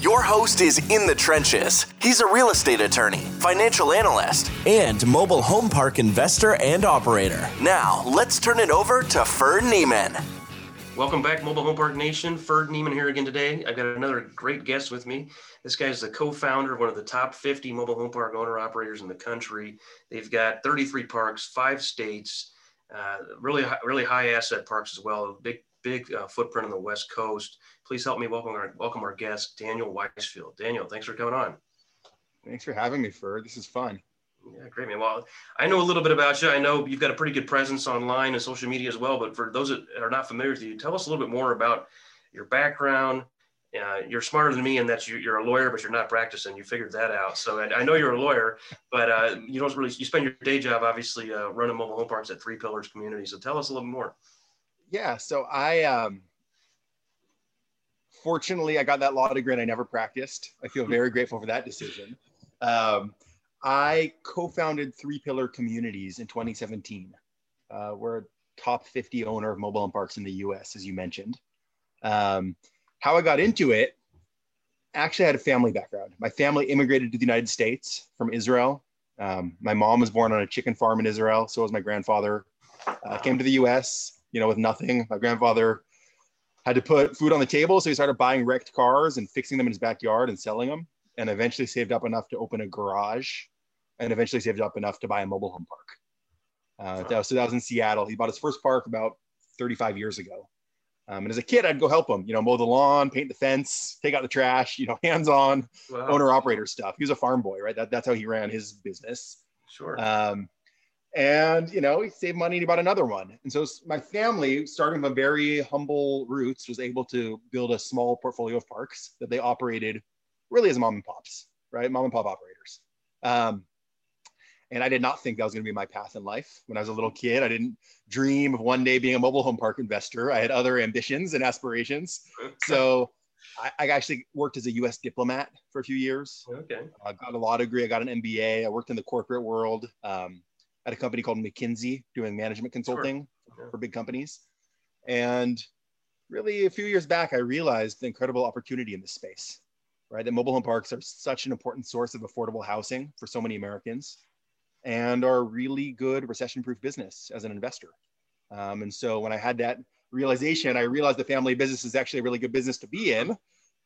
Your host is in the trenches. He's a real estate attorney, financial analyst, and mobile home park investor and operator. Now, let's turn it over to Ferd Niemann. Welcome back, Mobile Home Park Nation. Ferd Niemann here again today. I've got another great guest with me. This guy is the co-founder of one of the top 50 mobile home park owner operators in the country. They've got 33 parks, five states, uh, really, really high asset parks as well. Big, big uh, footprint on the West Coast. Please help me welcome our welcome our guest, Daniel Weisfield. Daniel, thanks for coming on. Thanks for having me, Ferd. This is fun. Yeah, great, man. Well, I know a little bit about you. I know you've got a pretty good presence online and social media as well. But for those that are not familiar with you, tell us a little bit more about your background. Uh, you're smarter than me in that you, are a lawyer, but you're not practicing. You figured that out. So I, I know you're a lawyer, but uh, you don't really. You spend your day job, obviously, uh, running mobile home parks at Three Pillars Community. So tell us a little more. Yeah. So I um, fortunately I got that law degree and I never practiced. I feel very grateful for that decision. Um, I co-founded Three Pillar Communities in 2017. Uh, we're a top 50 owner of mobile home parks in the U.S., as you mentioned. Um, how I got into it, actually, I had a family background. My family immigrated to the United States from Israel. Um, my mom was born on a chicken farm in Israel. So was my grandfather. Uh, came to the U.S. You know, with nothing. My grandfather had to put food on the table, so he started buying wrecked cars and fixing them in his backyard and selling them and eventually saved up enough to open a garage and eventually saved up enough to buy a mobile home park. Uh, that was, so that was in Seattle. He bought his first park about 35 years ago. Um, and as a kid, I'd go help him, you know, mow the lawn, paint the fence, take out the trash, you know, hands-on wow. owner operator stuff. He was a farm boy, right? That, that's how he ran his business. Sure. Um, and you know, he saved money and he bought another one. And so my family, starting from very humble roots, was able to build a small portfolio of parks that they operated really as mom and pops, right? Mom and pop operators. Um, and I did not think that was going to be my path in life. When I was a little kid, I didn't dream of one day being a mobile home park investor. I had other ambitions and aspirations. So I, I actually worked as a U.S. diplomat for a few years. Okay. I got a law degree. I got an MBA. I worked in the corporate world um, at a company called McKinsey, doing management consulting sure. for big companies. And really, a few years back, I realized the incredible opportunity in this space right? That mobile home parks are such an important source of affordable housing for so many Americans and are a really good recession proof business as an investor. Um, and so when I had that realization, I realized the family business is actually a really good business to be in.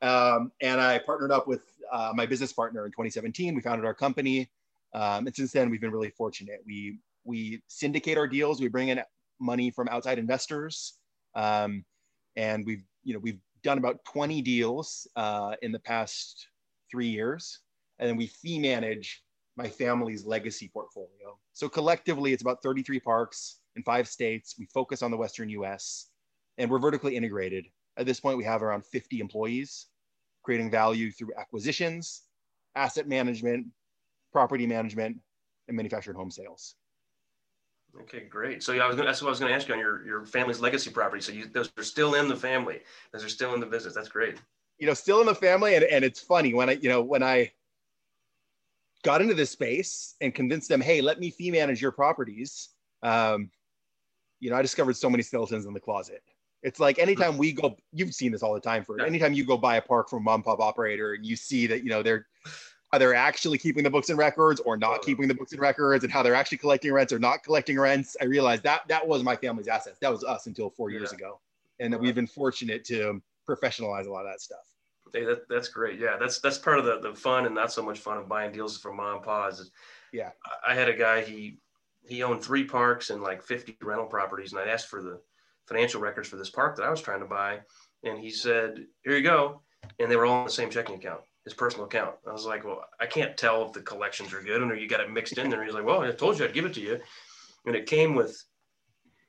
Um, and I partnered up with uh, my business partner in 2017. We founded our company. Um, and since then, we've been really fortunate. We, we syndicate our deals, we bring in money from outside investors. Um, and we've, you know, we've done about 20 deals uh, in the past three years. And then we fee manage my family's legacy portfolio. So collectively, it's about 33 parks in five states. We focus on the Western US and we're vertically integrated. At this point, we have around 50 employees creating value through acquisitions, asset management, property management, and manufactured home sales. Okay, great. So yeah, I was gonna, that's what I was going to ask you on your, your family's legacy property. So you, those are still in the family. Those are still in the business. That's great. You know, still in the family. And, and it's funny when I, you know, when I got into this space and convinced them, hey, let me fee manage your properties. Um, you know, I discovered so many skeletons in the closet. It's like anytime we go, you've seen this all the time for yeah. anytime you go buy a park from mom pop operator and you see that, you know, they're how they're actually keeping the books and records or not keeping the books and records and how they're actually collecting rents or not collecting rents. I realized that that was my family's assets. That was us until four years yeah. ago. And that we've been fortunate to professionalize a lot of that stuff. Hey, that, that's great. Yeah, that's that's part of the, the fun and not so much fun of buying deals from mom and pa's. Yeah. I had a guy, he he owned three parks and like 50 rental properties. And I asked for the financial records for this park that I was trying to buy. And he said, Here you go. And they were all in the same checking account his personal account. I was like, well, I can't tell if the collections are good or you got it mixed in there. He's like, well, I told you I'd give it to you. And it came with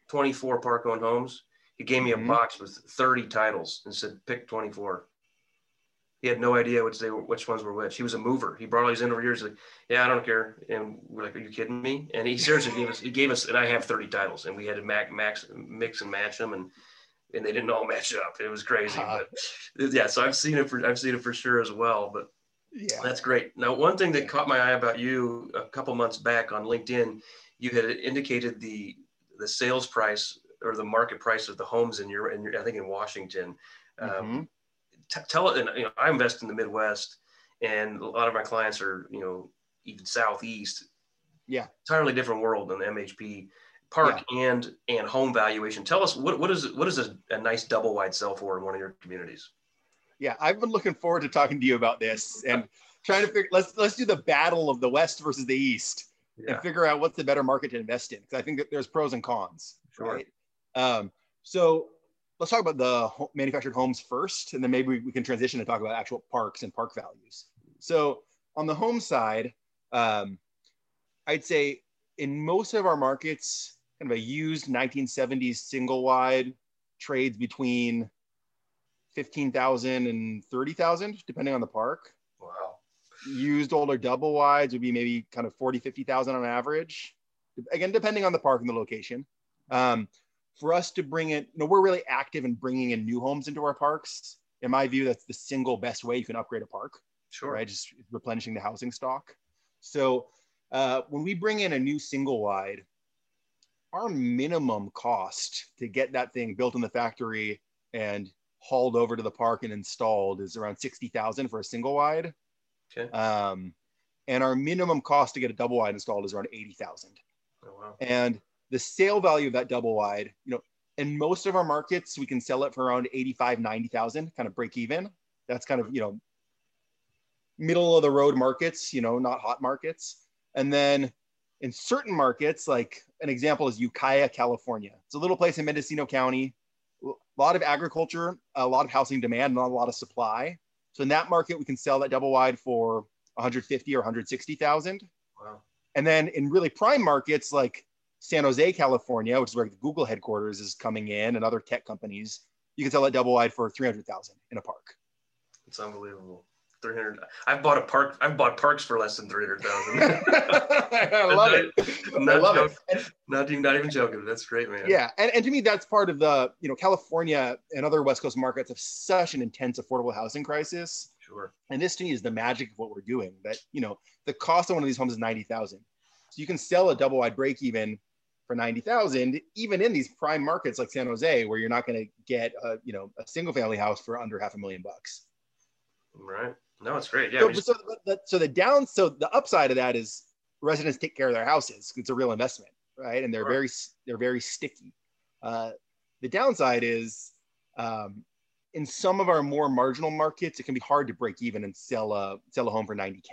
24 park owned homes. He gave me a mm-hmm. box with 30 titles and said, pick 24. he had no idea which they were, which ones were which. He was a mover. He brought all these in over here. He's like, yeah, I don't care. And we're like, are you kidding me? And he seriously gave us, he gave us, and I have 30 titles and we had to max, max mix and match them. And, and they didn't all match up. It was crazy, uh, but yeah, so I've seen it for, I've seen it for sure as well, but yeah, that's great. Now, one thing that caught my eye about you a couple months back on LinkedIn, you had indicated the, the sales price or the market price of the homes in your, in your I think in Washington. Um, mm-hmm. Um, t- tell it, and you know, I invest in the Midwest, and a lot of my clients are, you know, even Southeast. Yeah, entirely different world than the MHP park yeah. and and home valuation. Tell us what what is what is a, a nice double wide sell for in one of your communities? Yeah, I've been looking forward to talking to you about this and trying to figure. Let's let's do the battle of the West versus the East yeah. and figure out what's the better market to invest in because I think that there's pros and cons. Sure. Right. Um, so let's talk about the manufactured homes first, and then maybe we can transition to talk about actual parks and park values. So on the home side, um, I'd say in most of our markets, kind of a used 1970s single wide trades between 15,000 and 30,000, depending on the park. Wow. Used older double wides would be maybe kind of 40, 50,000 on average. Again, depending on the park and the location. Um, for us to bring in, you know, we're really active in bringing in new homes into our parks. In my view, that's the single best way you can upgrade a park. Sure. Right, just replenishing the housing stock. So uh, when we bring in a new single wide, our minimum cost to get that thing built in the factory and hauled over to the park and installed is around 60,000 for a single wide. Okay. Um, and our minimum cost to get a double wide installed is around 80,000. Oh, wow. And the sale value of that double wide, you know, in most of our markets, we can sell it for around 85, 90,000, kind of break even. That's kind of, you know, middle of the road markets, you know, not hot markets. And then in certain markets, like an example is Ukiah, California. It's a little place in Mendocino County, a lot of agriculture, a lot of housing demand, not a lot of supply. So in that market, we can sell that double wide for 150 or 160,000. Wow. And then in really prime markets like San Jose, California, which is where the Google headquarters is coming in, and other tech companies, you can sell that double wide for three hundred thousand in a park. It's unbelievable. Three hundred. I've bought a park. I've bought parks for less than three hundred thousand. I love it. Not I love joking, it. not even not even joking. That's great, man. Yeah, and, and to me, that's part of the you know California and other West Coast markets have such an intense affordable housing crisis. Sure. And this to me is the magic of what we're doing. That you know the cost of one of these homes is ninety thousand, so you can sell a double wide break even for 90,000 even in these prime markets like San Jose where you're not going to get a you know a single family house for under half a million bucks. Right. No, it's great. Yeah. So, just... so, the, so the down so the upside of that is residents take care of their houses. It's a real investment, right? And they're right. very they're very sticky. Uh, the downside is um, in some of our more marginal markets, it can be hard to break even and sell a sell a home for 90k.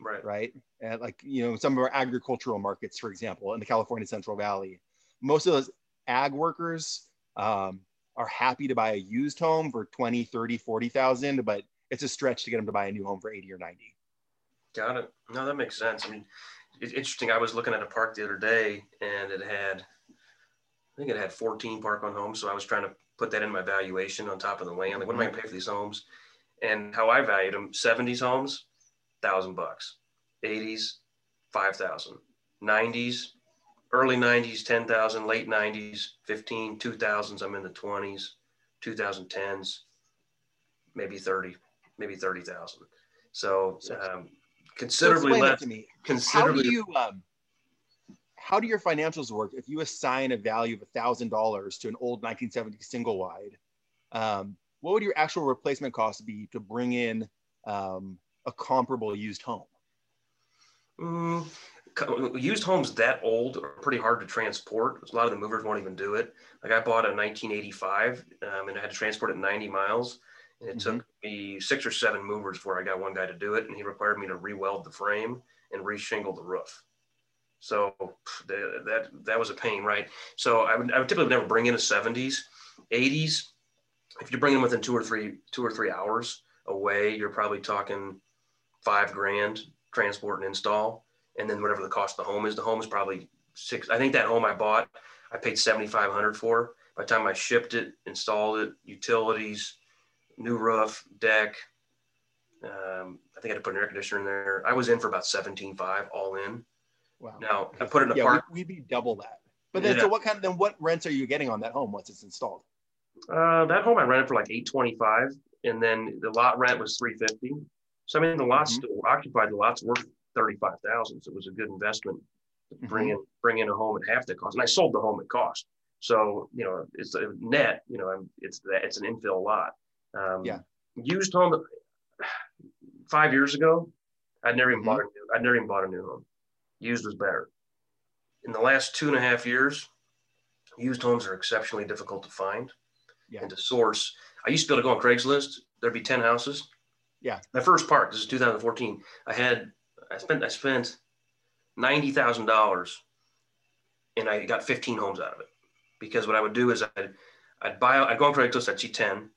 Right. Right. And like, you know, some of our agricultural markets, for example, in the California Central Valley, most of those ag workers um, are happy to buy a used home for 20, 30, 40,000, but it's a stretch to get them to buy a new home for 80 or 90. Got it. No, that makes sense. I mean, it's interesting. I was looking at a park the other day and it had, I think it had 14 park on homes. So I was trying to put that in my valuation on top of the land. Like, what am I to pay for these homes? And how I valued them 70s homes, thousand bucks. 80s, 5,000. 90s, early 90s, 10,000. Late 90s, 15. 2000s, I'm in the 20s. 2010s, maybe 30, maybe 30,000. So um, considerably so less. To me. Considerably. How do you? Um, how do your financials work if you assign a value of a thousand dollars to an old 1970 single wide? Um, what would your actual replacement cost be to bring in um, a comparable used home? Mm, used homes that old are pretty hard to transport. A lot of the movers won't even do it. Like I bought a 1985 um, and I had to transport it 90 miles. And it mm-hmm. took me six or seven movers before I got one guy to do it. And he required me to re-weld the frame and reshingle the roof. So that, that was a pain, right? So I would, I would typically never bring in a 70s, 80s. If you bring them within two or three, two or three hours away, you're probably talking five grand transport and install, and then whatever the cost of the home is. The home is probably six. I think that home I bought, I paid seventy five hundred for. By the time I shipped it, installed it, utilities, new roof, deck, Um, I think I had to put an air conditioner in there. I was in for about 17.5 all in. Wow. Now I put it in a yeah, park. we, would be double that. But then, Yeah. so what kind of then what rents are you getting on that home once it's installed? Uh, that home I rented for like 825 and then the lot rent was 350. So I mean the lot's Mhm. still occupied, the lot's worth 35,000. So it was a good investment to bring in bring in a home at half the cost. And I sold the home at cost. So, you know, it's a net, you know, it's that it's an infill lot. Um, Yeah. used home five years ago, I'd never even Mhm. bought a new, I'd never even bought a new home. Used was better. In the last two and a half years, used homes are exceptionally difficult to find Yeah. and to source. I used to be able to go on Craigslist. There'd be 10 houses. Yeah. My first part. this is 2014. I had, I spent, I spent $90,000 and I got 15 homes out of it. Because what I would do is I'd, I'd buy, I'd go on Craigslist, I'd see 10.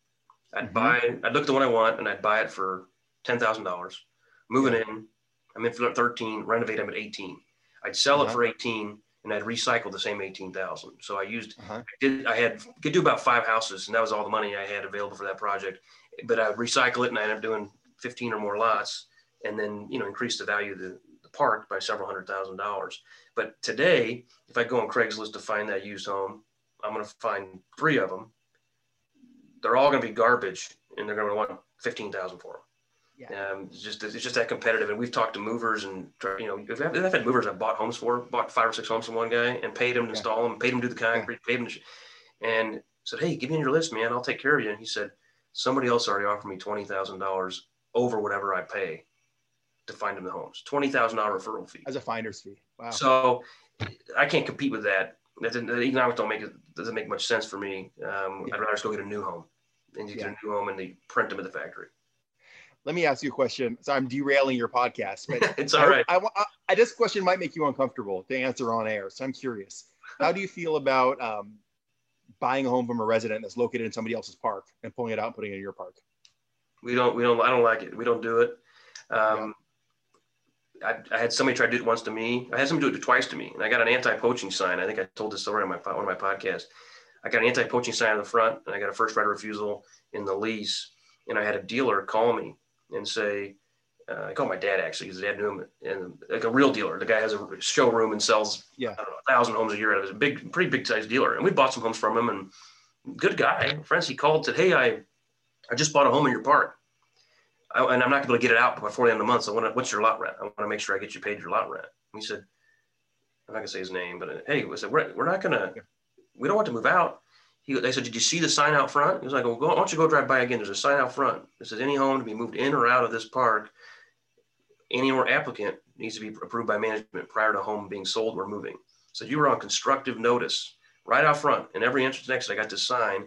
I'd Mhm. buy, I'd look at the one I want and I'd buy it for $10,000. Move it in. I'm in for 13, renovate them at 18. I'd sell it Uh-huh. for 18 and I'd recycle the same 18,000. So I used Uh-huh. did I had could do about five houses, and that was all the money I had available for that project. But I would recycle it, and I ended up doing 15 or more lots, and then you know increase the value of the, the park by several hundred thousand dollars. But today, if I go on Craigslist to find that used home, I'm going to find three of them. They're all going to be garbage, and they're going to want 15,000 for them. Yeah. Um, it's just it's just that competitive, and we've talked to movers, and you know, I've, I've had movers I've bought homes for, bought five or six homes from one guy, and paid him to Yeah. install them, paid him to do the concrete, paid him, to sh- and said, "Hey, give me your list, man. I'll take care of you." And he said, "Somebody else already offered me twenty thousand dollars over whatever I pay to find them the homes. Twenty thousand dollar referral fee. As a finder's fee. Wow. So I can't compete with that. That the economics don't make it doesn't make much sense for me. Um, Yeah. I'd rather just go get a new home, and you get a new home and they print them at the factory. Let me ask you a question. So I'm derailing your podcast, but it's I, all right. I, I, I, this question might make you uncomfortable to answer on air. So I'm curious. How do you feel about um, buying a home from a resident that's located in somebody else's park and pulling it out and putting it in your park? We don't, we don't, I don't like it. We don't do it. Um, I, I had somebody try to do it once to me. I had somebody do it twice to me, and I got an anti-poaching sign. I think I told this story on my one of my podcasts. I got an anti-poaching sign on the front, and I got a first right of refusal in the lease. And I had a dealer call me and say, uh, I called my dad actually because his dad knew him, and like a real dealer. The guy has a showroom and sells Yeah. I don't know, a thousand homes a year out of his big, pretty big size dealer. And we bought some homes from him, and good guy. Friends, he called said, "Hey, I, I just bought a home in your park." I, and I'm not going to be able to get it out before the end of the month. So, what, what's your lot rent? I want to make sure I get you paid your lot rent. And he said, I'm not going to say his name, but uh, hey, we said, we're, we're not going to, we don't want to move out. He, they said, did you see the sign out front? He was like, well, go, why don't you go drive by again? There's a sign out front. It says, any home to be moved in or out of this park, any or applicant needs to be approved by management prior to home being sold or moving. So you were on constructive notice right out front. And every entrance and exit, I got this sign.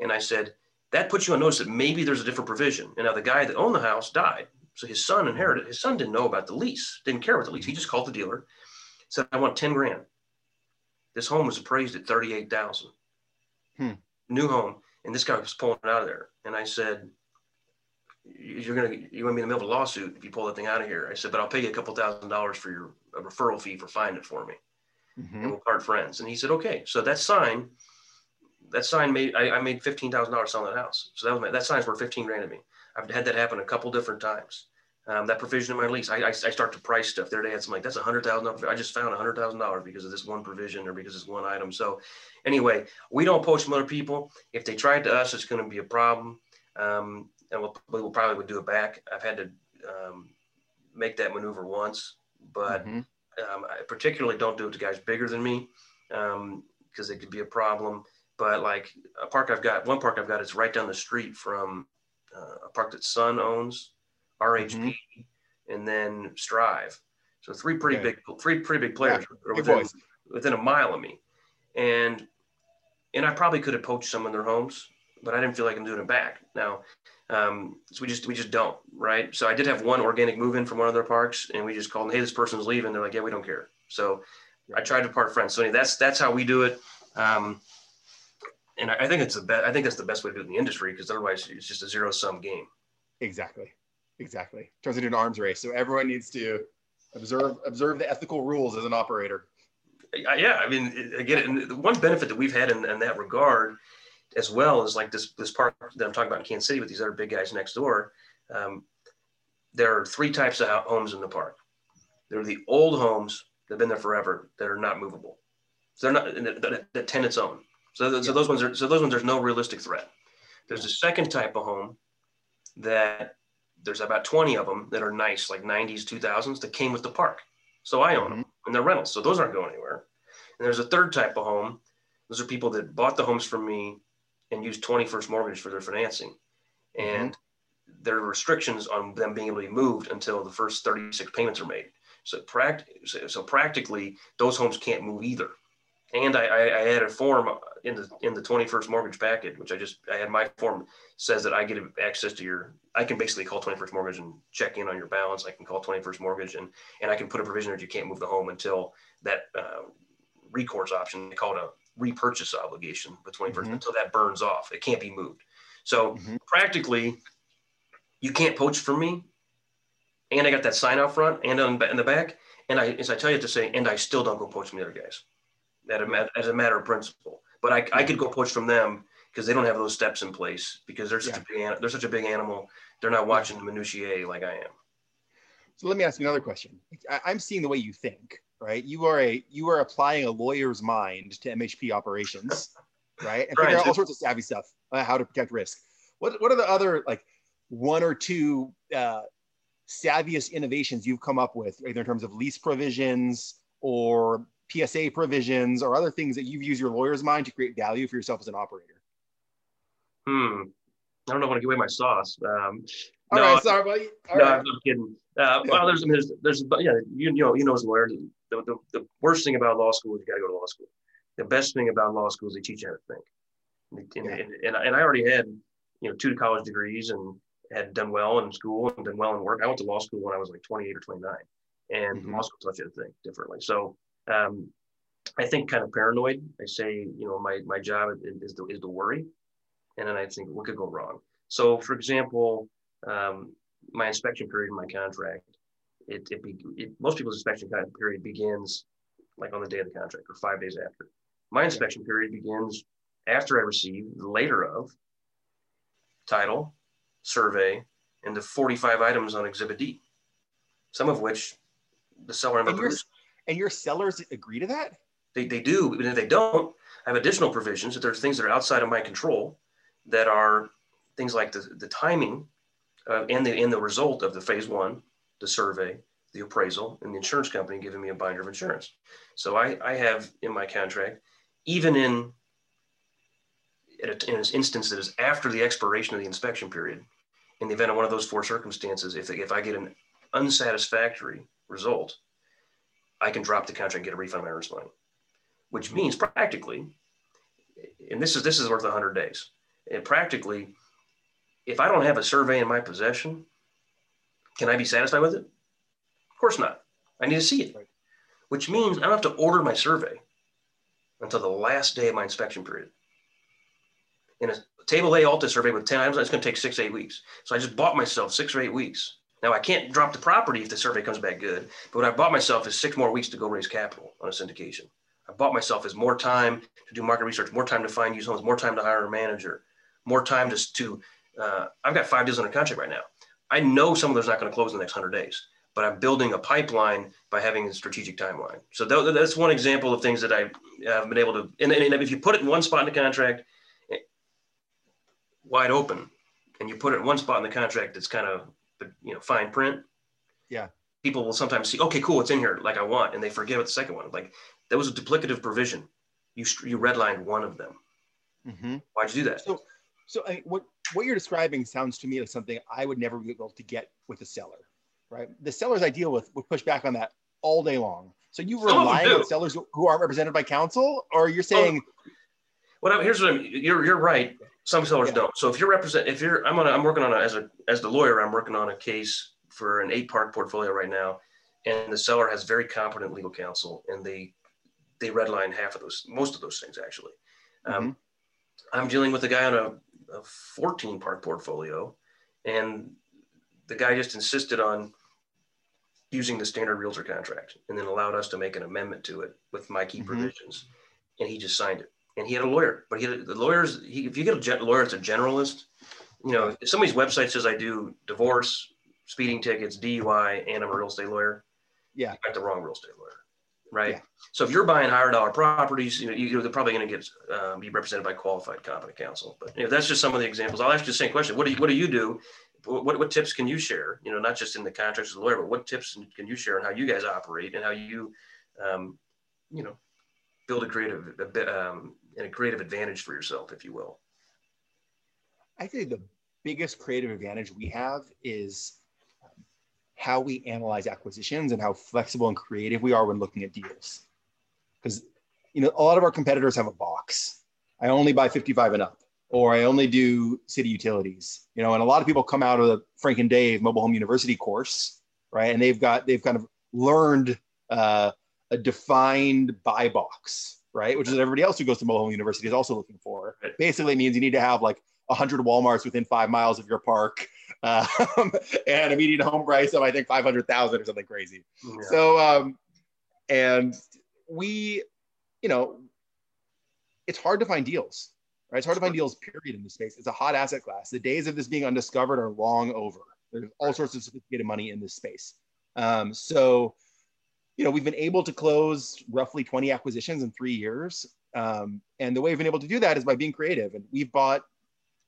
And I said, that puts you on notice that maybe there's a different provision. And now the guy that owned the house died. So his son inherited. His son didn't know about the lease, didn't care about the lease. He just called the dealer, said, I want 10 grand. This home was appraised at 38,000. Hmm. New home. And this guy was pulling it out of there. And I said, you're going to, you're going to be in the middle of a lawsuit if you pull that thing out of here. I said, but I'll pay you a couple thousand dollars for your a referral fee for finding it for me Mhm. and we'll part friends. And he said, okay. So that sign, that sign made, I, I made $15,000 selling that house. So that was my, that sign's worth 15 grand to me. I've had that happen a couple different times. Um, that provision in my lease, I, I, I start to price stuff. The other day I had some like, that's a hundred thousand dollars. I just found a hundred thousand dollars because of this one provision or because this one item. So anyway, we don't poach from other people. If they tried to us, it's going to be a problem. Um, and we'll, we will probably would do it back. I've had to um, make that maneuver once, but Mhm. um, I particularly don't do it to guys bigger than me because it could be a problem. But like a park I've got, one park I've got is right down the street from uh, a park that Sun owns, RHP, and then Strive. So three pretty Okay. big, three pretty big players Big within, boys. within a mile of me, and and I probably could have poached some in their homes, but I didn't feel like I'm doing it back now. Um, so we just we just don't right. So I did have one organic move in from one of their parks, and we just called them, hey, this person's leaving. They're like, yeah, we don't care. So I tried to part friends. So anyway, that's that's how we do it. Um, and I, think it's the best. I think that's the best way to do it in the industry because otherwise it's just a zero sum game. Exactly. Exactly. Turns into an arms race. So everyone needs to observe observe the ethical rules as an operator. Yeah, I mean, again, and the one benefit that we've had in, in that regard, as well, is like this this park that I'm talking about in Kansas City with these other big guys next door. Um, there are three types of homes in the park. There are the old homes that have been there forever that are not movable. So they're not that, that tenants own. So, yeah. so those ones are so those ones there's no realistic threat. There's a second type of home that there's about 20 of them that are nice, like 90s, 2000s that came with the park. So I own mm-hmm. them and they're rentals. So those aren't going anywhere. And there's a third type of home. Those are people that bought the homes from me and used 21st mortgage for their financing. Mm-hmm. And there are restrictions on them being able to be moved until the first 36 payments are made. So, pract- so practically, those homes can't move either. And I, I, I had a form in the in the 21st mortgage packet, which I just I had my form says that I get access to your. I can basically call 21st mortgage and check in on your balance. I can call 21st mortgage and and I can put a provision that you can't move the home until that uh, recourse option. They call it a repurchase obligation with 21st mm-hmm. until that burns off. It can't be moved. So mm-hmm. practically, you can't poach from me. And I got that sign out front and on in the back. And I, as I tell you to say, and I still don't go poach from the other guys, at a, as a matter of principle. But I, I could go poach from them because they don't have those steps in place because they're such yeah. a big they're such a big animal. They're not watching the minutiae like I am. So let me ask you another question. I'm seeing the way you think, right? You are a you are applying a lawyer's mind to MHP operations, right? And figure out all sorts of savvy stuff, uh, how to protect risk. What what are the other like one or two uh, savviest innovations you've come up with, either in terms of lease provisions or PSA provisions or other things that you've used your lawyer's mind to create value for yourself as an operator? Hmm. I don't know if I want to give away my sauce. Um, all no, right, sorry, buddy. All no, right. I'm kidding. Uh. Well, there's, there's, there's, yeah, you, you know, you know, as a lawyer, the, the, the worst thing about law school is you got to go to law school. The best thing about law school is they teach you how to think. And, yeah. and, and, and I already had, you know, two college degrees and had done well in school and done well in work. I went to law school when I was like 28 or 29, and mm-hmm. law school taught you to think differently. So um, I think kind of paranoid. I say, you know, my my job is the, is the worry, and then I think what could go wrong. So, for example, um, my inspection period in my contract, it, it, be, it most people's inspection period begins like on the day of the contract or five days after. My inspection period begins after I receive the later of title, survey, and the 45 items on Exhibit D, some of which the seller never and your, and your sellers agree to that? They, they do, but if they don't, I have additional provisions that there's things that are outside of my control that are things like the, the timing uh, and the and the result of the phase one, the survey, the appraisal, and the insurance company giving me a binder of insurance. So I, I have in my contract, even in in an instance that is after the expiration of the inspection period, in the event of one of those four circumstances, if, if I get an unsatisfactory result, I can drop the contract and get a refund my earnest money, which means practically, and this is this is worth 100 days. And practically, if I don't have a survey in my possession, can I be satisfied with it? Of course not. I need to see it, which means I don't have to order my survey until the last day of my inspection period. In a table A Alta survey with 10 items, it's going to take six, eight weeks. So I just bought myself six or eight weeks. Now I can't drop the property if the survey comes back good, but what I bought myself is six more weeks to go raise capital on a syndication. I bought myself is more time to do market research, more time to find used homes, more time to hire a manager, more time to, to uh, I've got five deals under contract right now. I know some of those not going to close in the next 100 days, but I'm building a pipeline by having a strategic timeline. So that's one example of things that I've been able to, and, and if you put it in one spot in the contract, eh, wide open, and you put it in one spot in the contract that's kind of, you know, fine print. Yeah. People will sometimes see, okay, cool, it's in here like I want, and they forget about the second one. Like that was a duplicative provision. You you redlined one of them. Mm-hmm. Why'd you do that? So, so I, what what you're describing sounds to me like something I would never be able to get with a seller, right? The sellers I deal with would push back on that all day long. So you relying on sellers who aren't represented by counsel, or you're saying? Oh, well, here's what I'm. You're you're right. Some sellers yeah. don't. So if you're represent, if you're, I'm on, a, I'm working on a, as a as the lawyer, I'm working on a case for an eight part portfolio right now, and the seller has very competent legal counsel, and they they redline half of those, most of those things actually. Um, mm-hmm. Um, I'm dealing with a guy on a a 14 part portfolio. And the guy just insisted on using the standard realtor contract and then allowed us to make an amendment to it with my key mm-hmm. provisions. And he just signed it. And he had a lawyer, but he had the lawyers. He, if you get a lawyer, it's a generalist. You know, if somebody's website says I do divorce, speeding tickets, DUI, and I'm a real estate lawyer. Yeah. You got the wrong real estate lawyer. Right. Yeah. So if you're buying higher dollar properties, you know, you, are probably going to get um, be represented by qualified competent counsel. But you know, that's just some of the examples. I'll ask you the same question. What do you, what do you do? What, what tips can you share? You know, not just in the contracts as a lawyer, but what tips can you share on how you guys operate and how you, um, you know, build a creative, a bit, um, and a creative advantage for yourself, if you will. I think the biggest creative advantage we have is how we analyze acquisitions and how flexible and creative we are when looking at deals. Because you know, a lot of our competitors have a box. I only buy 55 and up, or I only do city utilities. You know, and a lot of people come out of the Frank and Dave Mobile Home University course, right? And they've got they've kind of learned uh, a defined buy box, right? Which is everybody else who goes to Home University is also looking for. Basically, means you need to have like 100 Walmarts within five miles of your park, um, and a median home price of I think 500,000 or something crazy. Yeah. So, um, and we, you know, it's hard to find deals, right? It's hard to find deals. Period in this space. It's a hot asset class. The days of this being undiscovered are long over. There's all sorts of sophisticated money in this space. Um, so, you know, we've been able to close roughly 20 acquisitions in three years. Um, and the way we've been able to do that is by being creative. And we've bought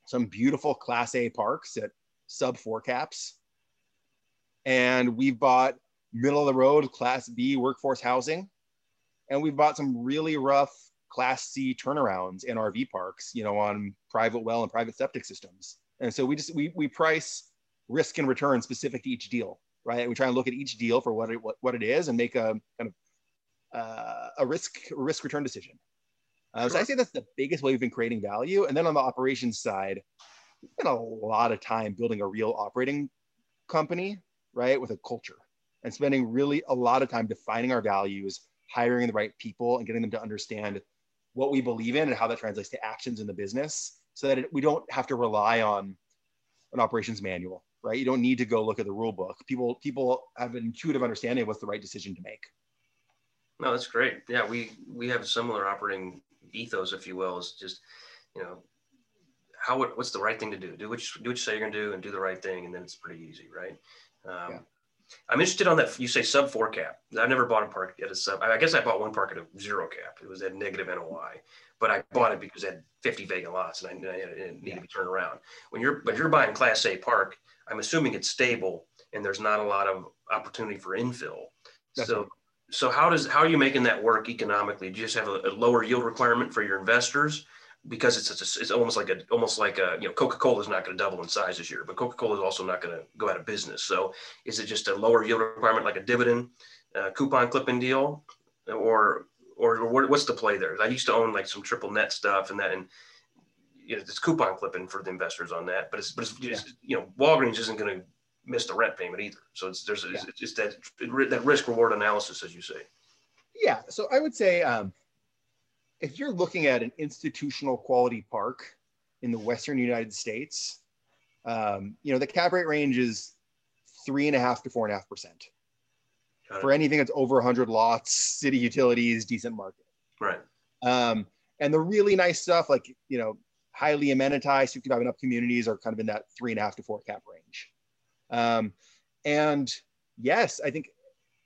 some beautiful Class A parks at sub four caps. And we've bought middle of the road Class B workforce housing. And we've bought some really rough Class C turnarounds in RV parks, you know, on private well and private septic systems. And so we just we, we price risk and return specific to each deal, right? we try and look at each deal for what it what, what it is and make a kind of uh, a risk risk return decision. Uh, sure. So I say that's the biggest way we've been creating value. And then on the operations side, we spent a lot of time building a real operating company, right, with a culture and spending really a lot of time defining our values, hiring the right people, and getting them to understand what we believe in and how that translates to actions in the business so that it, we don't have to rely on an operations manual right you don't need to go look at the rule book people people have an intuitive understanding of what's the right decision to make no that's great yeah we we have a similar operating ethos, if you will, is just, you know, how what's the right thing to do? Do what you, do what you say you're gonna do, and do the right thing, and then it's pretty easy, right? Um, yeah. I'm interested on that. You say sub four cap. I've never bought a park at a sub. I guess I bought one park at a zero cap. It was at negative NOI, but I bought it because it had 50 vacant lots and I, it needed yeah. to be turned around. When you're but you're buying Class A park, I'm assuming it's stable and there's not a lot of opportunity for infill. That's so right so how does how are you making that work economically? Do you just have a, a lower yield requirement for your investors because it's it's, it's almost like a almost like a you know Coca Cola is not going to double in size this year, but Coca Cola is also not going to go out of business. So is it just a lower yield requirement like a dividend uh, coupon clipping deal, or or what's the play there? I used to own like some triple net stuff and that and you know, it's coupon clipping for the investors on that, but it's but it's, yeah. you know Walgreens isn't going to miss the rent payment either. So it's there's yeah. it's, it's that that risk reward analysis, as you say. Yeah. So I would say um, if you're looking at an institutional quality park in the Western United States, um, you know the cap rate range is three and a half to four and a half percent for anything that's over 100 lots, city utilities, decent market. Right. Um, and the really nice stuff, like you know, highly amenitized 55 and up communities, are kind of in that three and a half to four cap range. Um, and yes, I think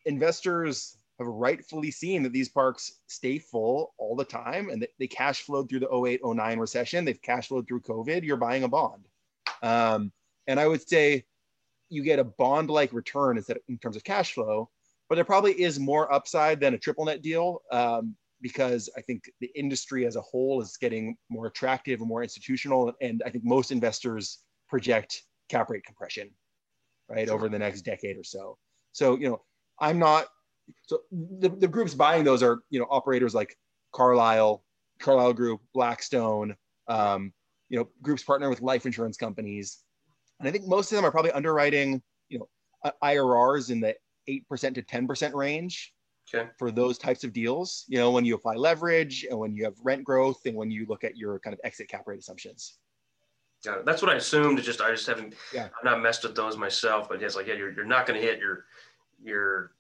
investors have rightfully seen that these parks stay full all the time and they cash flowed through the 08, 09 recession. They've cash flowed through COVID. You're buying a bond. Um, and I would say you get a bond like return instead of, in terms of cash flow, but there probably is more upside than a triple net deal um, because I think the industry as a whole is getting more attractive and more institutional. And I think most investors project cap rate compression right over the next decade or so so you know i'm not so the, the groups buying those are you know operators like carlyle carlyle group blackstone um, you know groups partner with life insurance companies and i think most of them are probably underwriting you know irrs in the 8% to 10% range okay. for those types of deals you know when you apply leverage and when you have rent growth and when you look at your kind of exit cap rate assumptions Got it. That's what I assumed. Just I just haven't. Yeah. I've not messed with those myself, but it's like yeah, you're, you're not going to hit your your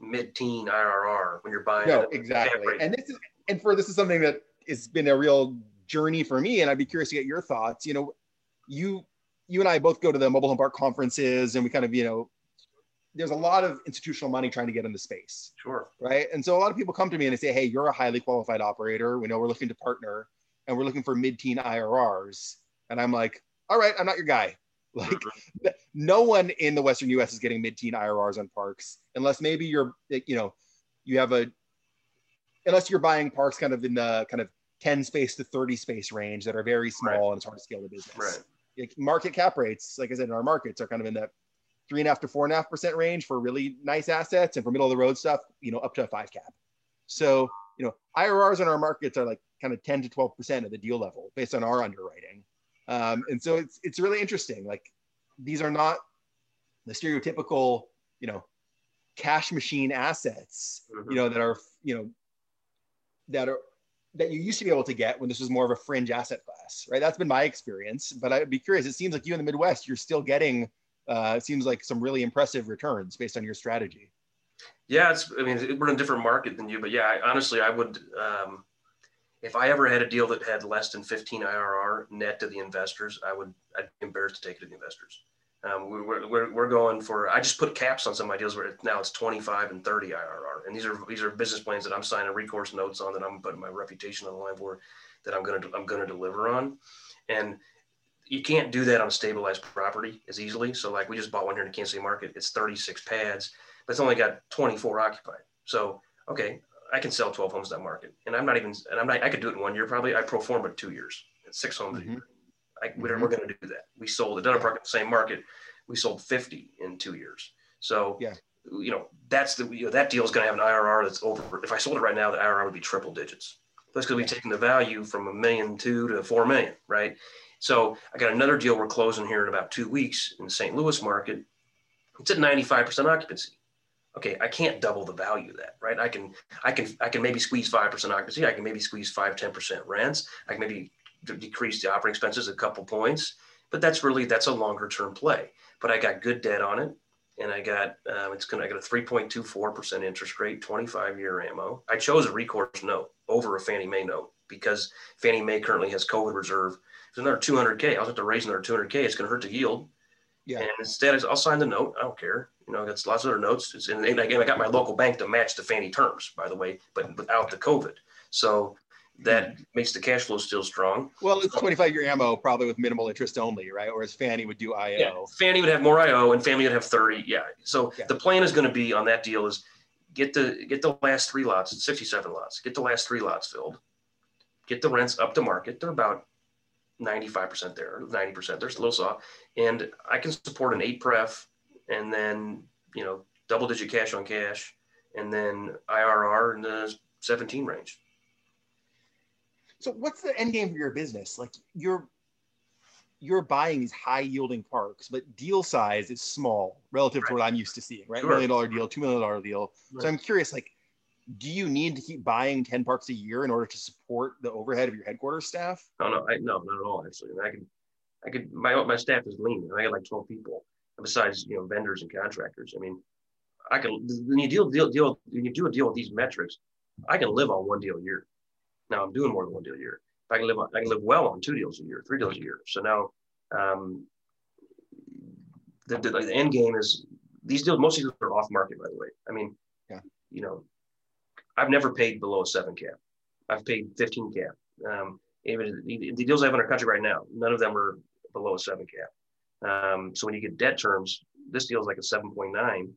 mid-teen IRR when you're buying. No, exactly. And this is and for this is something that has been a real journey for me, and I'd be curious to get your thoughts. You know, you you and I both go to the mobile home park conferences, and we kind of you know there's a lot of institutional money trying to get into space. Sure. Right. And so a lot of people come to me and they say, Hey, you're a highly qualified operator. We know we're looking to partner and we're looking for mid-teen IRRs. And I'm like, all right, I'm not your guy. Like mm-hmm. no one in the Western US is getting mid-teen IRRs on parks unless maybe you're, you know, you have a, unless you're buying parks kind of in the kind of 10 space to 30 space range that are very small right. and it's hard to scale the business. Right. Market cap rates, like I said, in our markets are kind of in that three and a half to four and a half percent range for really nice assets, and for middle of the road stuff, you know, up to a five cap. So, you know, IRRs in our markets are like kind of 10 to 12 percent of the deal level based on our underwriting. Um, and so it's it's really interesting. Like these are not the stereotypical, you know, cash machine assets, mm-hmm. you know, that are, you know, that are that you used to be able to get when this was more of a fringe asset class, right? That's been my experience. But I'd be curious. It seems like you in the Midwest, you're still getting uh, it seems like some really impressive returns based on your strategy. Yeah, it's. I mean, we're in a different market than you, but yeah, I, honestly, I would. Um, if I ever had a deal that had less than 15 IRR net to the investors, I would. I'd be embarrassed to take it to the investors. Um, we're, we're, we're going for. I just put caps on some of my deals where now it's 25 and 30 IRR, and these are these are business plans that I'm signing recourse notes on that I'm putting my reputation on the line for, that I'm gonna I'm gonna deliver on, and you can't do that on a stabilized property as easily. So like we just bought one here in the Kansas City market. It's 36 pads, but it's only got 24 occupied. So okay, I can sell 12 homes that market, and I'm not even and I'm not. I could do it in one year probably. I pro forma two years. It's six homes mm-hmm. a year. I, we're, mm-hmm. we're going to do that. We sold at Dunner Park in the same market. We sold 50 in two years. So yeah. You know that's the you know, that deal is going to have an IRR that's over. If I sold it right now, the IRR would be triple digits. That's because we've taken the value from a million two to four million, right? So I got another deal we're closing here in about two weeks in the St. Louis market. It's at 95% occupancy. Okay, I can't double the value of that, right? I can, I can, I can maybe squeeze 5% occupancy. I can maybe squeeze 5, 10% rents. I can maybe decrease the operating expenses a couple points, but that's really, that's a longer term play. But I got good debt on it and I got um, it's gonna I got a 3.24% interest rate, 25 year ammo. I chose a recourse note over a Fannie Mae note because Fannie Mae currently has COVID reserve It's another 200K. I'll have to raise another 200K. It's going to hurt the yield. Yeah. And instead, I'll sign the note. I don't care. You know, that's lots of other notes. It's, and again, I got my local bank to match the Fannie terms, by the way, but without the COVID. So that hmm. makes the cash flow still strong. Well, it's 25 year ammo, probably with minimal interest only, right? Whereas Fannie would do IO. Yeah, Fannie would have more IO, and Fannie would have 30. Yeah. So yeah. the plan is going to be on that deal is get the get the last three lots, 67 lots, get the last three lots filled, get the rents up to market. They're about 95% there, 90%. There's a little soft. And I can support an eight pref and then, you know, double digit cash on cash and then IRR in the 17 range. So what's the end game for your business? Like you're you're buying these high yielding parks, but deal size is small relative right. to what I'm used to seeing, right? Sure. Million dollar deal, two million dollar deal. Right. So I'm curious, like do you need to keep buying 10 parks a year in order to support the overhead of your headquarters staff? No, no, I, no, not at all. Actually, I can, I could, my, my staff is lean. I got like 12 people besides, you know, vendors and contractors. I mean, I can, when you deal, deal, deal, when you do a deal with these metrics, I can live on one deal a year. Now I'm doing more than one deal a year. I can live on, I can live well on two deals a year, three deals a year. So now, um, the, the, the end game is these deals, most of these are off market, by the way. I mean, yeah. you know, I've never paid below a seven cap. I've paid 15 cap. Um, even the, the, deals I have in our country right now, none of them are below a seven cap. Um, so when you get debt terms, this deal is like a 7.9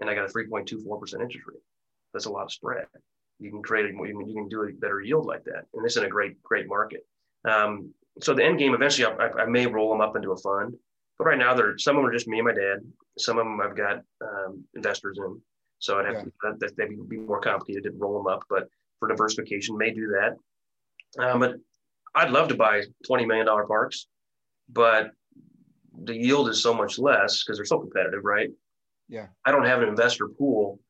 and I got a 3.24% interest rate. That's a lot of spread. You can create a, you can, do a better yield like that. And this is a great, great market. Um, so the end game, eventually I, I, may roll them up into a fund, but right now they're, some of them are just me and my dad. Some of them I've got um, investors in. So I'd have yeah. to, that, that would be more complicated to roll them up, but for diversification, may do that. Um, but I'd love to buy $20 million parks, but the yield is so much less because they're so competitive, right? Yeah. I don't have an investor pool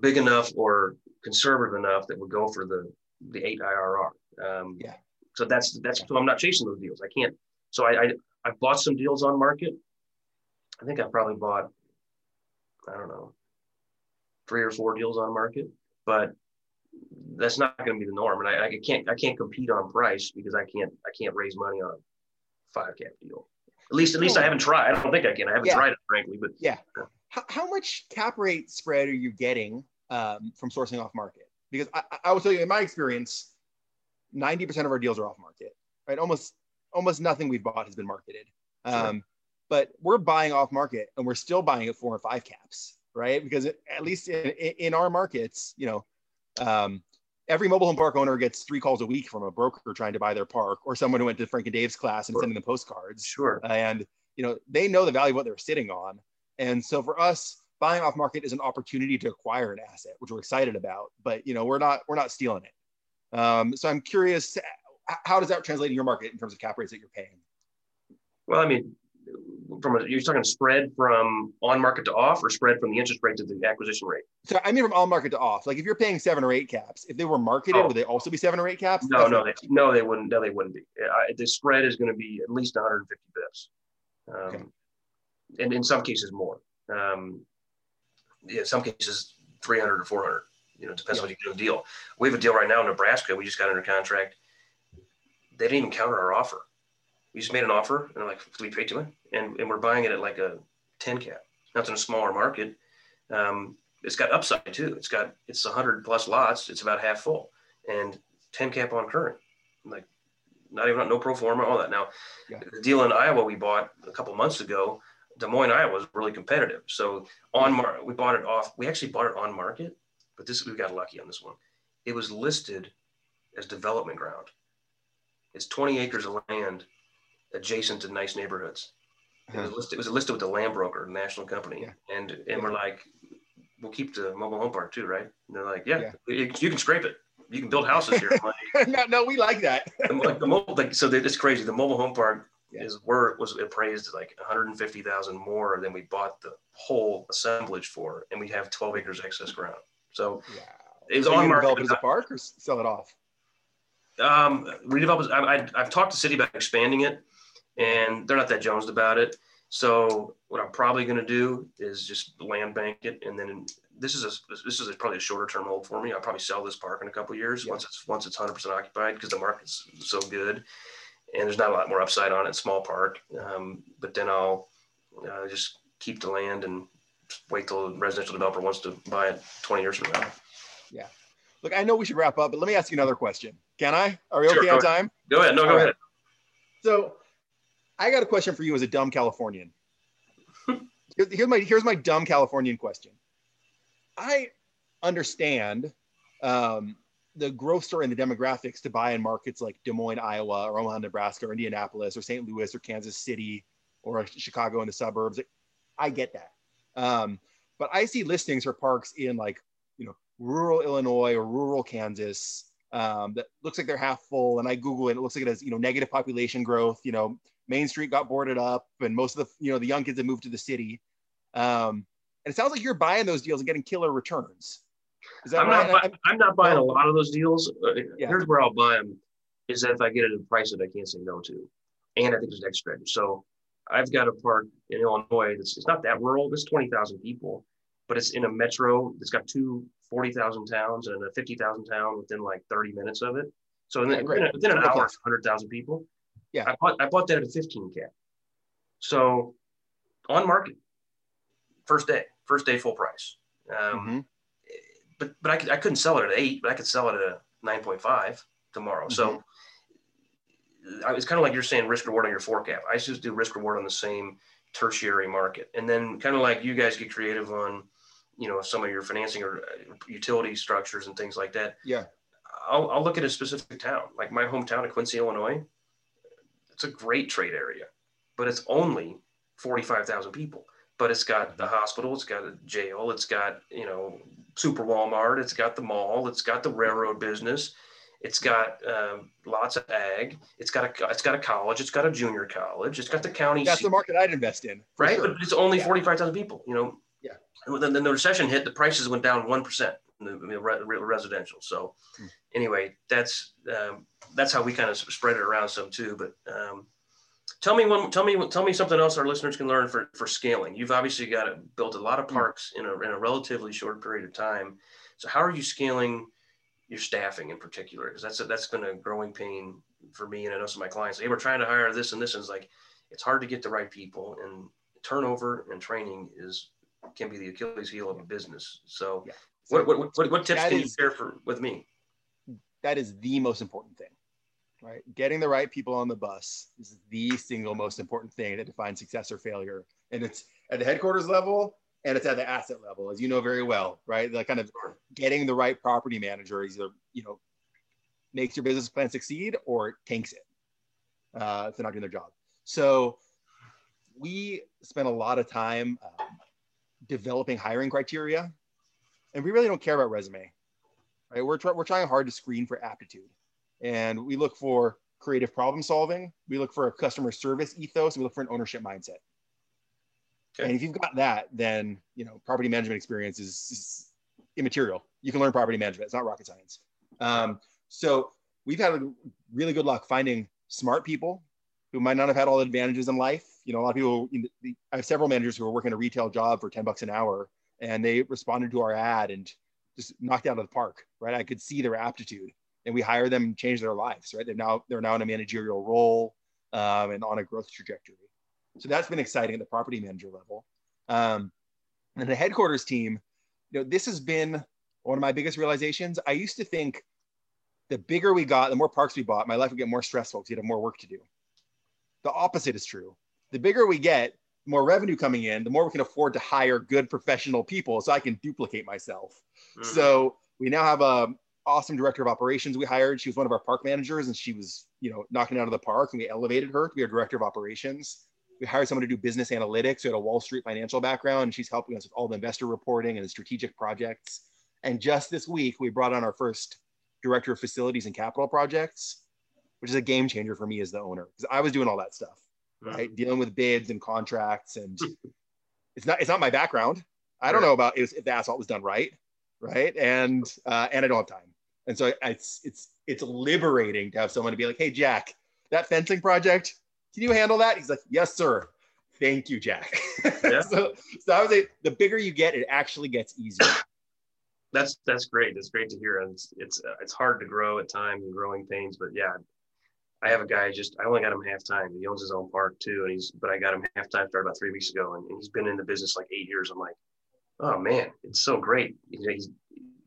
big enough or conservative enough that would go for the the eight IRR. Um, yeah. So that's that's so I'm not chasing those deals. I can't. So I, I I bought some deals on market. I think I probably bought I don't know three or four deals on market, but that's not going to be the norm. And I, I, can't I can't compete on price because I can't I can't raise money on a five cap deal. At least, at least I haven't tried. I don't think I can. I haven't Yeah. tried it, frankly. But Yeah. How, how much cap rate spread are you getting um, from sourcing off market? Because I, I- will tell you, in my experience, 90% of our deals are off market, right? Almost almost nothing we've bought has been marketed. Um, But we're buying off market and we're still buying at four and five caps, right? Because it, at least in, in in our markets, you know, um, every mobile home park owner gets three calls a week from a broker trying to buy their park or someone who went to Frank and Dave's class and Sure. sending them postcards sure. and you know they know the value of what they're sitting on and so for us buying off market is an opportunity to acquire an asset which we're excited about but you know we're not we're not stealing it um, so i'm curious how does that translate in your market in terms of cap rates that you're paying Well, I mean, from a, you're talking spread from on market to off, or spread from the interest rate to the acquisition rate. so i mean from on market to off like if you're paying seven or eight caps if they were marketed Oh. would they also be seven or eight caps No, That's no, they, no, they wouldn't. No, they wouldn't be. I, the spread is going to be at least 150 bips, um, Okay. and in some cases more. Um, in some cases 300 or 400. You know, depends Yeah. on what you do a deal. We have a deal right now in Nebraska. We just got under contract. They didn't even counter our offer. We just made an offer, and I'm like, "Do we pay too much?" And and we're buying it at like a 10 cap. Now it's in a smaller market. Um, it's got upside too. It's got it's 100 plus lots. It's about half full, and 10 cap on current. Like not even no pro forma, all that. Now, Yeah. the deal in Iowa we bought a couple months ago, Des Moines, Iowa was really competitive. So on mar- we bought it off. We actually bought it on market, but this we got lucky on this one. It was listed as development ground. It's 20 acres of land adjacent to nice neighborhoods. It was uh-huh. listed, it was listed with the land broker, national company. Yeah. And and Yeah. we're like, we'll keep the mobile home park too, right? And they're like, yeah, Yeah. You, you can scrape it. You can build houses here. Like, no, no we like that the, like the mobile, like, so it's crazy. The mobile home park Yeah. is where was appraised like 150,000 more than we bought the whole assemblage for, and we have 12 acres excess ground. So yeah it was so on market. develop it as a park or sell it off Um, redevelop. I, I, I've talked to city about expanding it, and they're not that jonesed about it. So what I'm probably going to do is just land bank it, and then this is a this is a, probably a shorter term hold for me. I'll probably sell this park in a couple years Yeah. once it's once it's 100 percent occupied because the market's so good, and there's not a lot more upside on it. Small park, um, but then I'll uh, just keep the land and wait till a residential developer wants to buy it 20 years from now. Yeah. Look i know we should wrap up but let me ask you another question can i are we Sure, okay on ahead. time Go ahead. No, go All right. ahead. So, I got a question for you as a dumb Californian. Here's my here's my dumb Californian question. I understand um, the growth story and the demographics to buy in markets like Des Moines, Iowa, or Omaha, Nebraska, or Indianapolis, or St. Louis, or Kansas City, or Chicago in the suburbs. I get that, um, but I see listings for parks in like you know rural Illinois or rural Kansas um, that looks like they're half full. And I Google it, it looks like it has, you know, negative population growth. You know, Main Street got boarded up and most of the, you know, the young kids have moved to the city. Um, and it sounds like you're buying those deals and getting killer returns. I'm right? not, I'm- I'm not buying a lot of those deals. Uh, Yeah. Here's where I'll buy them is that if I get it at a price that I can't say no to. And I think there's an extra. So I've got a park in Illinois that's it's not that rural. It's 20,000 people, but it's in a metro. It's got two 40,000 towns and a 50,000 town within like 30 minutes of it. So Yeah, within, within, an hour, 100,000 people. Yeah. I bought, I bought that at a 15 cap. So on market, first day, first day full price. Um, Mhm. But but I, could, I couldn't sell it at eight, but I could sell it at a nine point five tomorrow. So I, it's kind of like you're saying risk reward on your forecast. I just do risk reward on the same tertiary market, and then kind of like you guys get creative on, you know, some of your financing or uh, utility structures and things like that. Yeah. I'll, I'll look at a specific town, like my hometown of Quincy, Illinois. It's a great trade area, but it's only 45,000 people. But it's got the hospital, it's got a jail, it's got, you know, super Walmart, it's got the mall, it's got the railroad business, it's got um, lots of ag, it's got a it's got a college, it's got a junior college, it's got the county That's seat the market I'd invest in. right? sure. But it's only Yeah. 45,000 people, you know? Yeah. And then, then the recession hit, the prices went down 1% the, the re- residential. So Hmm. anyway, that's, um, that's how we kind of spread it around some too. But um, tell me one, tell me, tell me something else our listeners can learn for, for scaling. You've obviously got to built a lot of Hmm. parks in a, in a relatively short period of time. So how are you scaling your staffing in particular? Because that's, a, that's been a growing pain for me and I know some of my clients. Hey, we're trying to hire this and this, and it's like it's hard to get the right people, and turnover and training is can be the Achilles heel of a business. So, yeah. so what, what, what, what tips can is, you share for with me? That is the most important thing, right? Getting the right people on the bus is the single most important thing that defines success or failure. And it's at the headquarters level and it's at the asset level, as you know very well, right? The kind of getting the right property manager is either, you know, makes your business plan succeed or tanks it uh, if they're not doing their job. So we spent a lot of time um, developing hiring criteria, and we really don't care about resume. Right? We're, we're trying hard to screen for aptitude, and we look for creative problem solving. We look for a customer service ethos. We look for an ownership mindset. Okay. And if you've got that, then you know property management experience is, is immaterial. You can learn property management; it's not rocket science. Um, so we've had really good luck finding smart people who might not have had all the advantages in life. You know, a lot of people, I have several managers who are working a retail job for 10 bucks an hour and they responded to our ad and just knocked out of the park, right? I could see their aptitude and we hire them, and change their lives, right? They're now, they're now in a managerial role um, and on a growth trajectory. So that's been exciting at the property manager level. Um, and the headquarters team, you know, this has been one of my biggest realizations. I used to think the bigger we got, the more parks we bought, my life would get more stressful because you'd have more work to do. The opposite is true. The bigger we get, the more revenue coming in, the more we can afford to hire good professional people so I can duplicate myself. Mm-hmm. So we now have a awesome director of operations we hired. She was one of our park managers and she was, you know, knocking out of the park and we elevated her to be our director of operations. We hired someone to do business analytics who had a Wall Street financial background and she's helping us with all the investor reporting and the strategic projects. And just this week, we brought on our first director of facilities and capital projects which is a game changer for me as the owner because I was doing all that stuff, right? Dealing with bids and contracts, and it's not it's not my background. I don't know about if, if the asphalt was done right, right? And uh, and I don't have time, and so it's it's it's liberating to have someone to be like, hey Jack, that fencing project, can you handle that? He's like, yes sir. Thank you, Jack. Yeah. so, so I would say the bigger you get, it actually gets easier that's that's great. That's great to hear. And it's it's, uh, it's hard to grow at times and growing pains, but yeah, I have a guy just I only got him half time. He owns his own park too, and he's but I got him half time started about three weeks ago, and, and, he's been in the business like eight years. I'm like, oh man, it's so great. He, he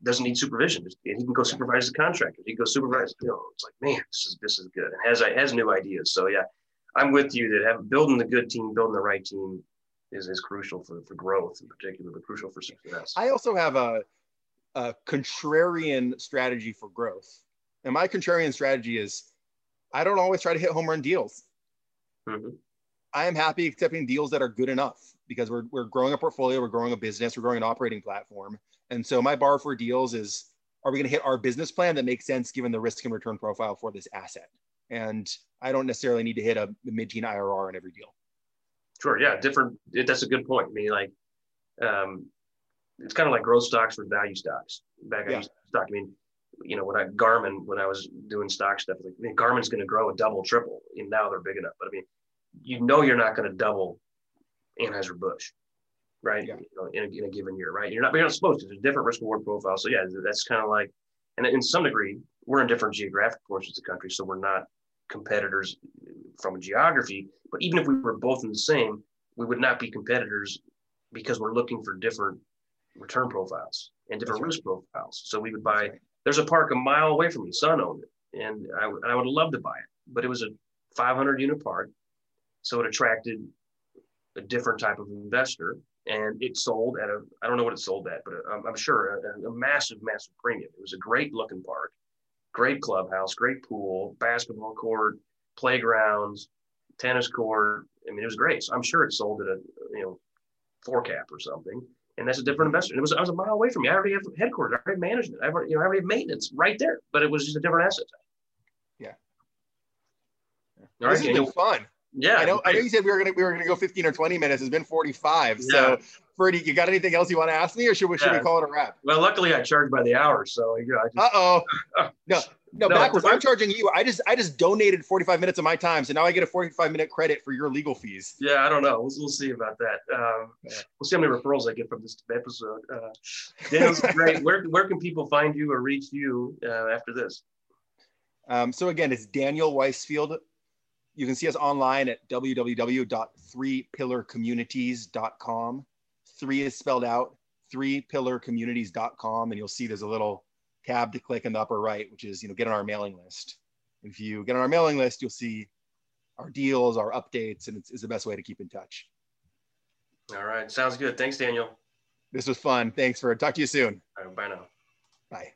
doesn't need supervision. He can go supervise the contractor. He can go supervise. You know, it's like man, this is this is good, and has has new ideas. So yeah, I'm with you that have, building the good team, building the right team is is crucial for for growth in particular, but crucial for success. I also have a a contrarian strategy for growth, and my contrarian strategy is I don't always try to hit home run deals. Mm-hmm. I am happy accepting deals that are good enough because we're, we're growing a portfolio, we're growing a business, we're growing an operating platform. And so my bar for deals is are we going to hit our business plan that makes sense given the risk and return profile for this asset? And I don't necessarily need to hit a mid-teen IRR in every deal. Sure. Yeah. Different. That's a good point. I mean, like, um, it's kind of like growth stocks for value stocks. Back yeah. stock. I mean, you know, when I Garmin, when I was doing stock stuff, like, I mean, Garmin's going to grow a double, triple. And now they're big enough. But I mean, you know, you're not going to double Anheuser Busch, right? Yeah. You know, in, a, in a given year, right? You're not, you're not supposed to. There's a different risk reward profile. So yeah, that's kind of like, and in some degree, we're in different geographic portions of the country, so we're not competitors from a geography. But even if we were both in the same, we would not be competitors because we're looking for different return profiles and different right. risk profiles. So we would buy there's a park a mile away from me. Son owned it, and I, I would love to buy it, but it was a 500 unit park, so it attracted a different type of investor, and it sold at a I don't know what it sold at, but I'm, I'm sure a, a massive, massive premium. It was a great looking park, great clubhouse, great pool, basketball court, playgrounds, tennis court. I mean, it was great. So I'm sure it sold at a you know four cap or something and that's a different investor. And it was I was a mile away from me. I already have headquarters, I already have management, I already, you know, I already have maintenance right there, but it was just a different asset. Yeah. yeah. All this right, has been fun. Yeah, I know. I know you said we were gonna we were gonna go 15 or 20 minutes. It's been 45. Yeah. So, Freddie, you got anything else you want to ask me, or should we should we call it a wrap? Well, luckily I charge by the hour, so know, Uh oh. no, no, no, backwards. I'm charging you. I just I just donated 45 minutes of my time, so now I get a 45 minute credit for your legal fees. Yeah, I don't know. We'll, we'll see about that. Um, we'll see how many referrals I get from this episode. Uh, Daniel's great. Where where can people find you or reach you uh, after this? Um, so again, it's Daniel Weisfield. You can see us online at www.threepillarcommunities.com. Three is spelled out, threepillarcommunities.com, and you'll see there's a little tab to click in the upper right, which is you know get on our mailing list. If you get on our mailing list, you'll see our deals, our updates, and it's, it's the best way to keep in touch. All right, sounds good. Thanks, Daniel. This was fun. Thanks for talk to you soon. Right, bye now. Bye.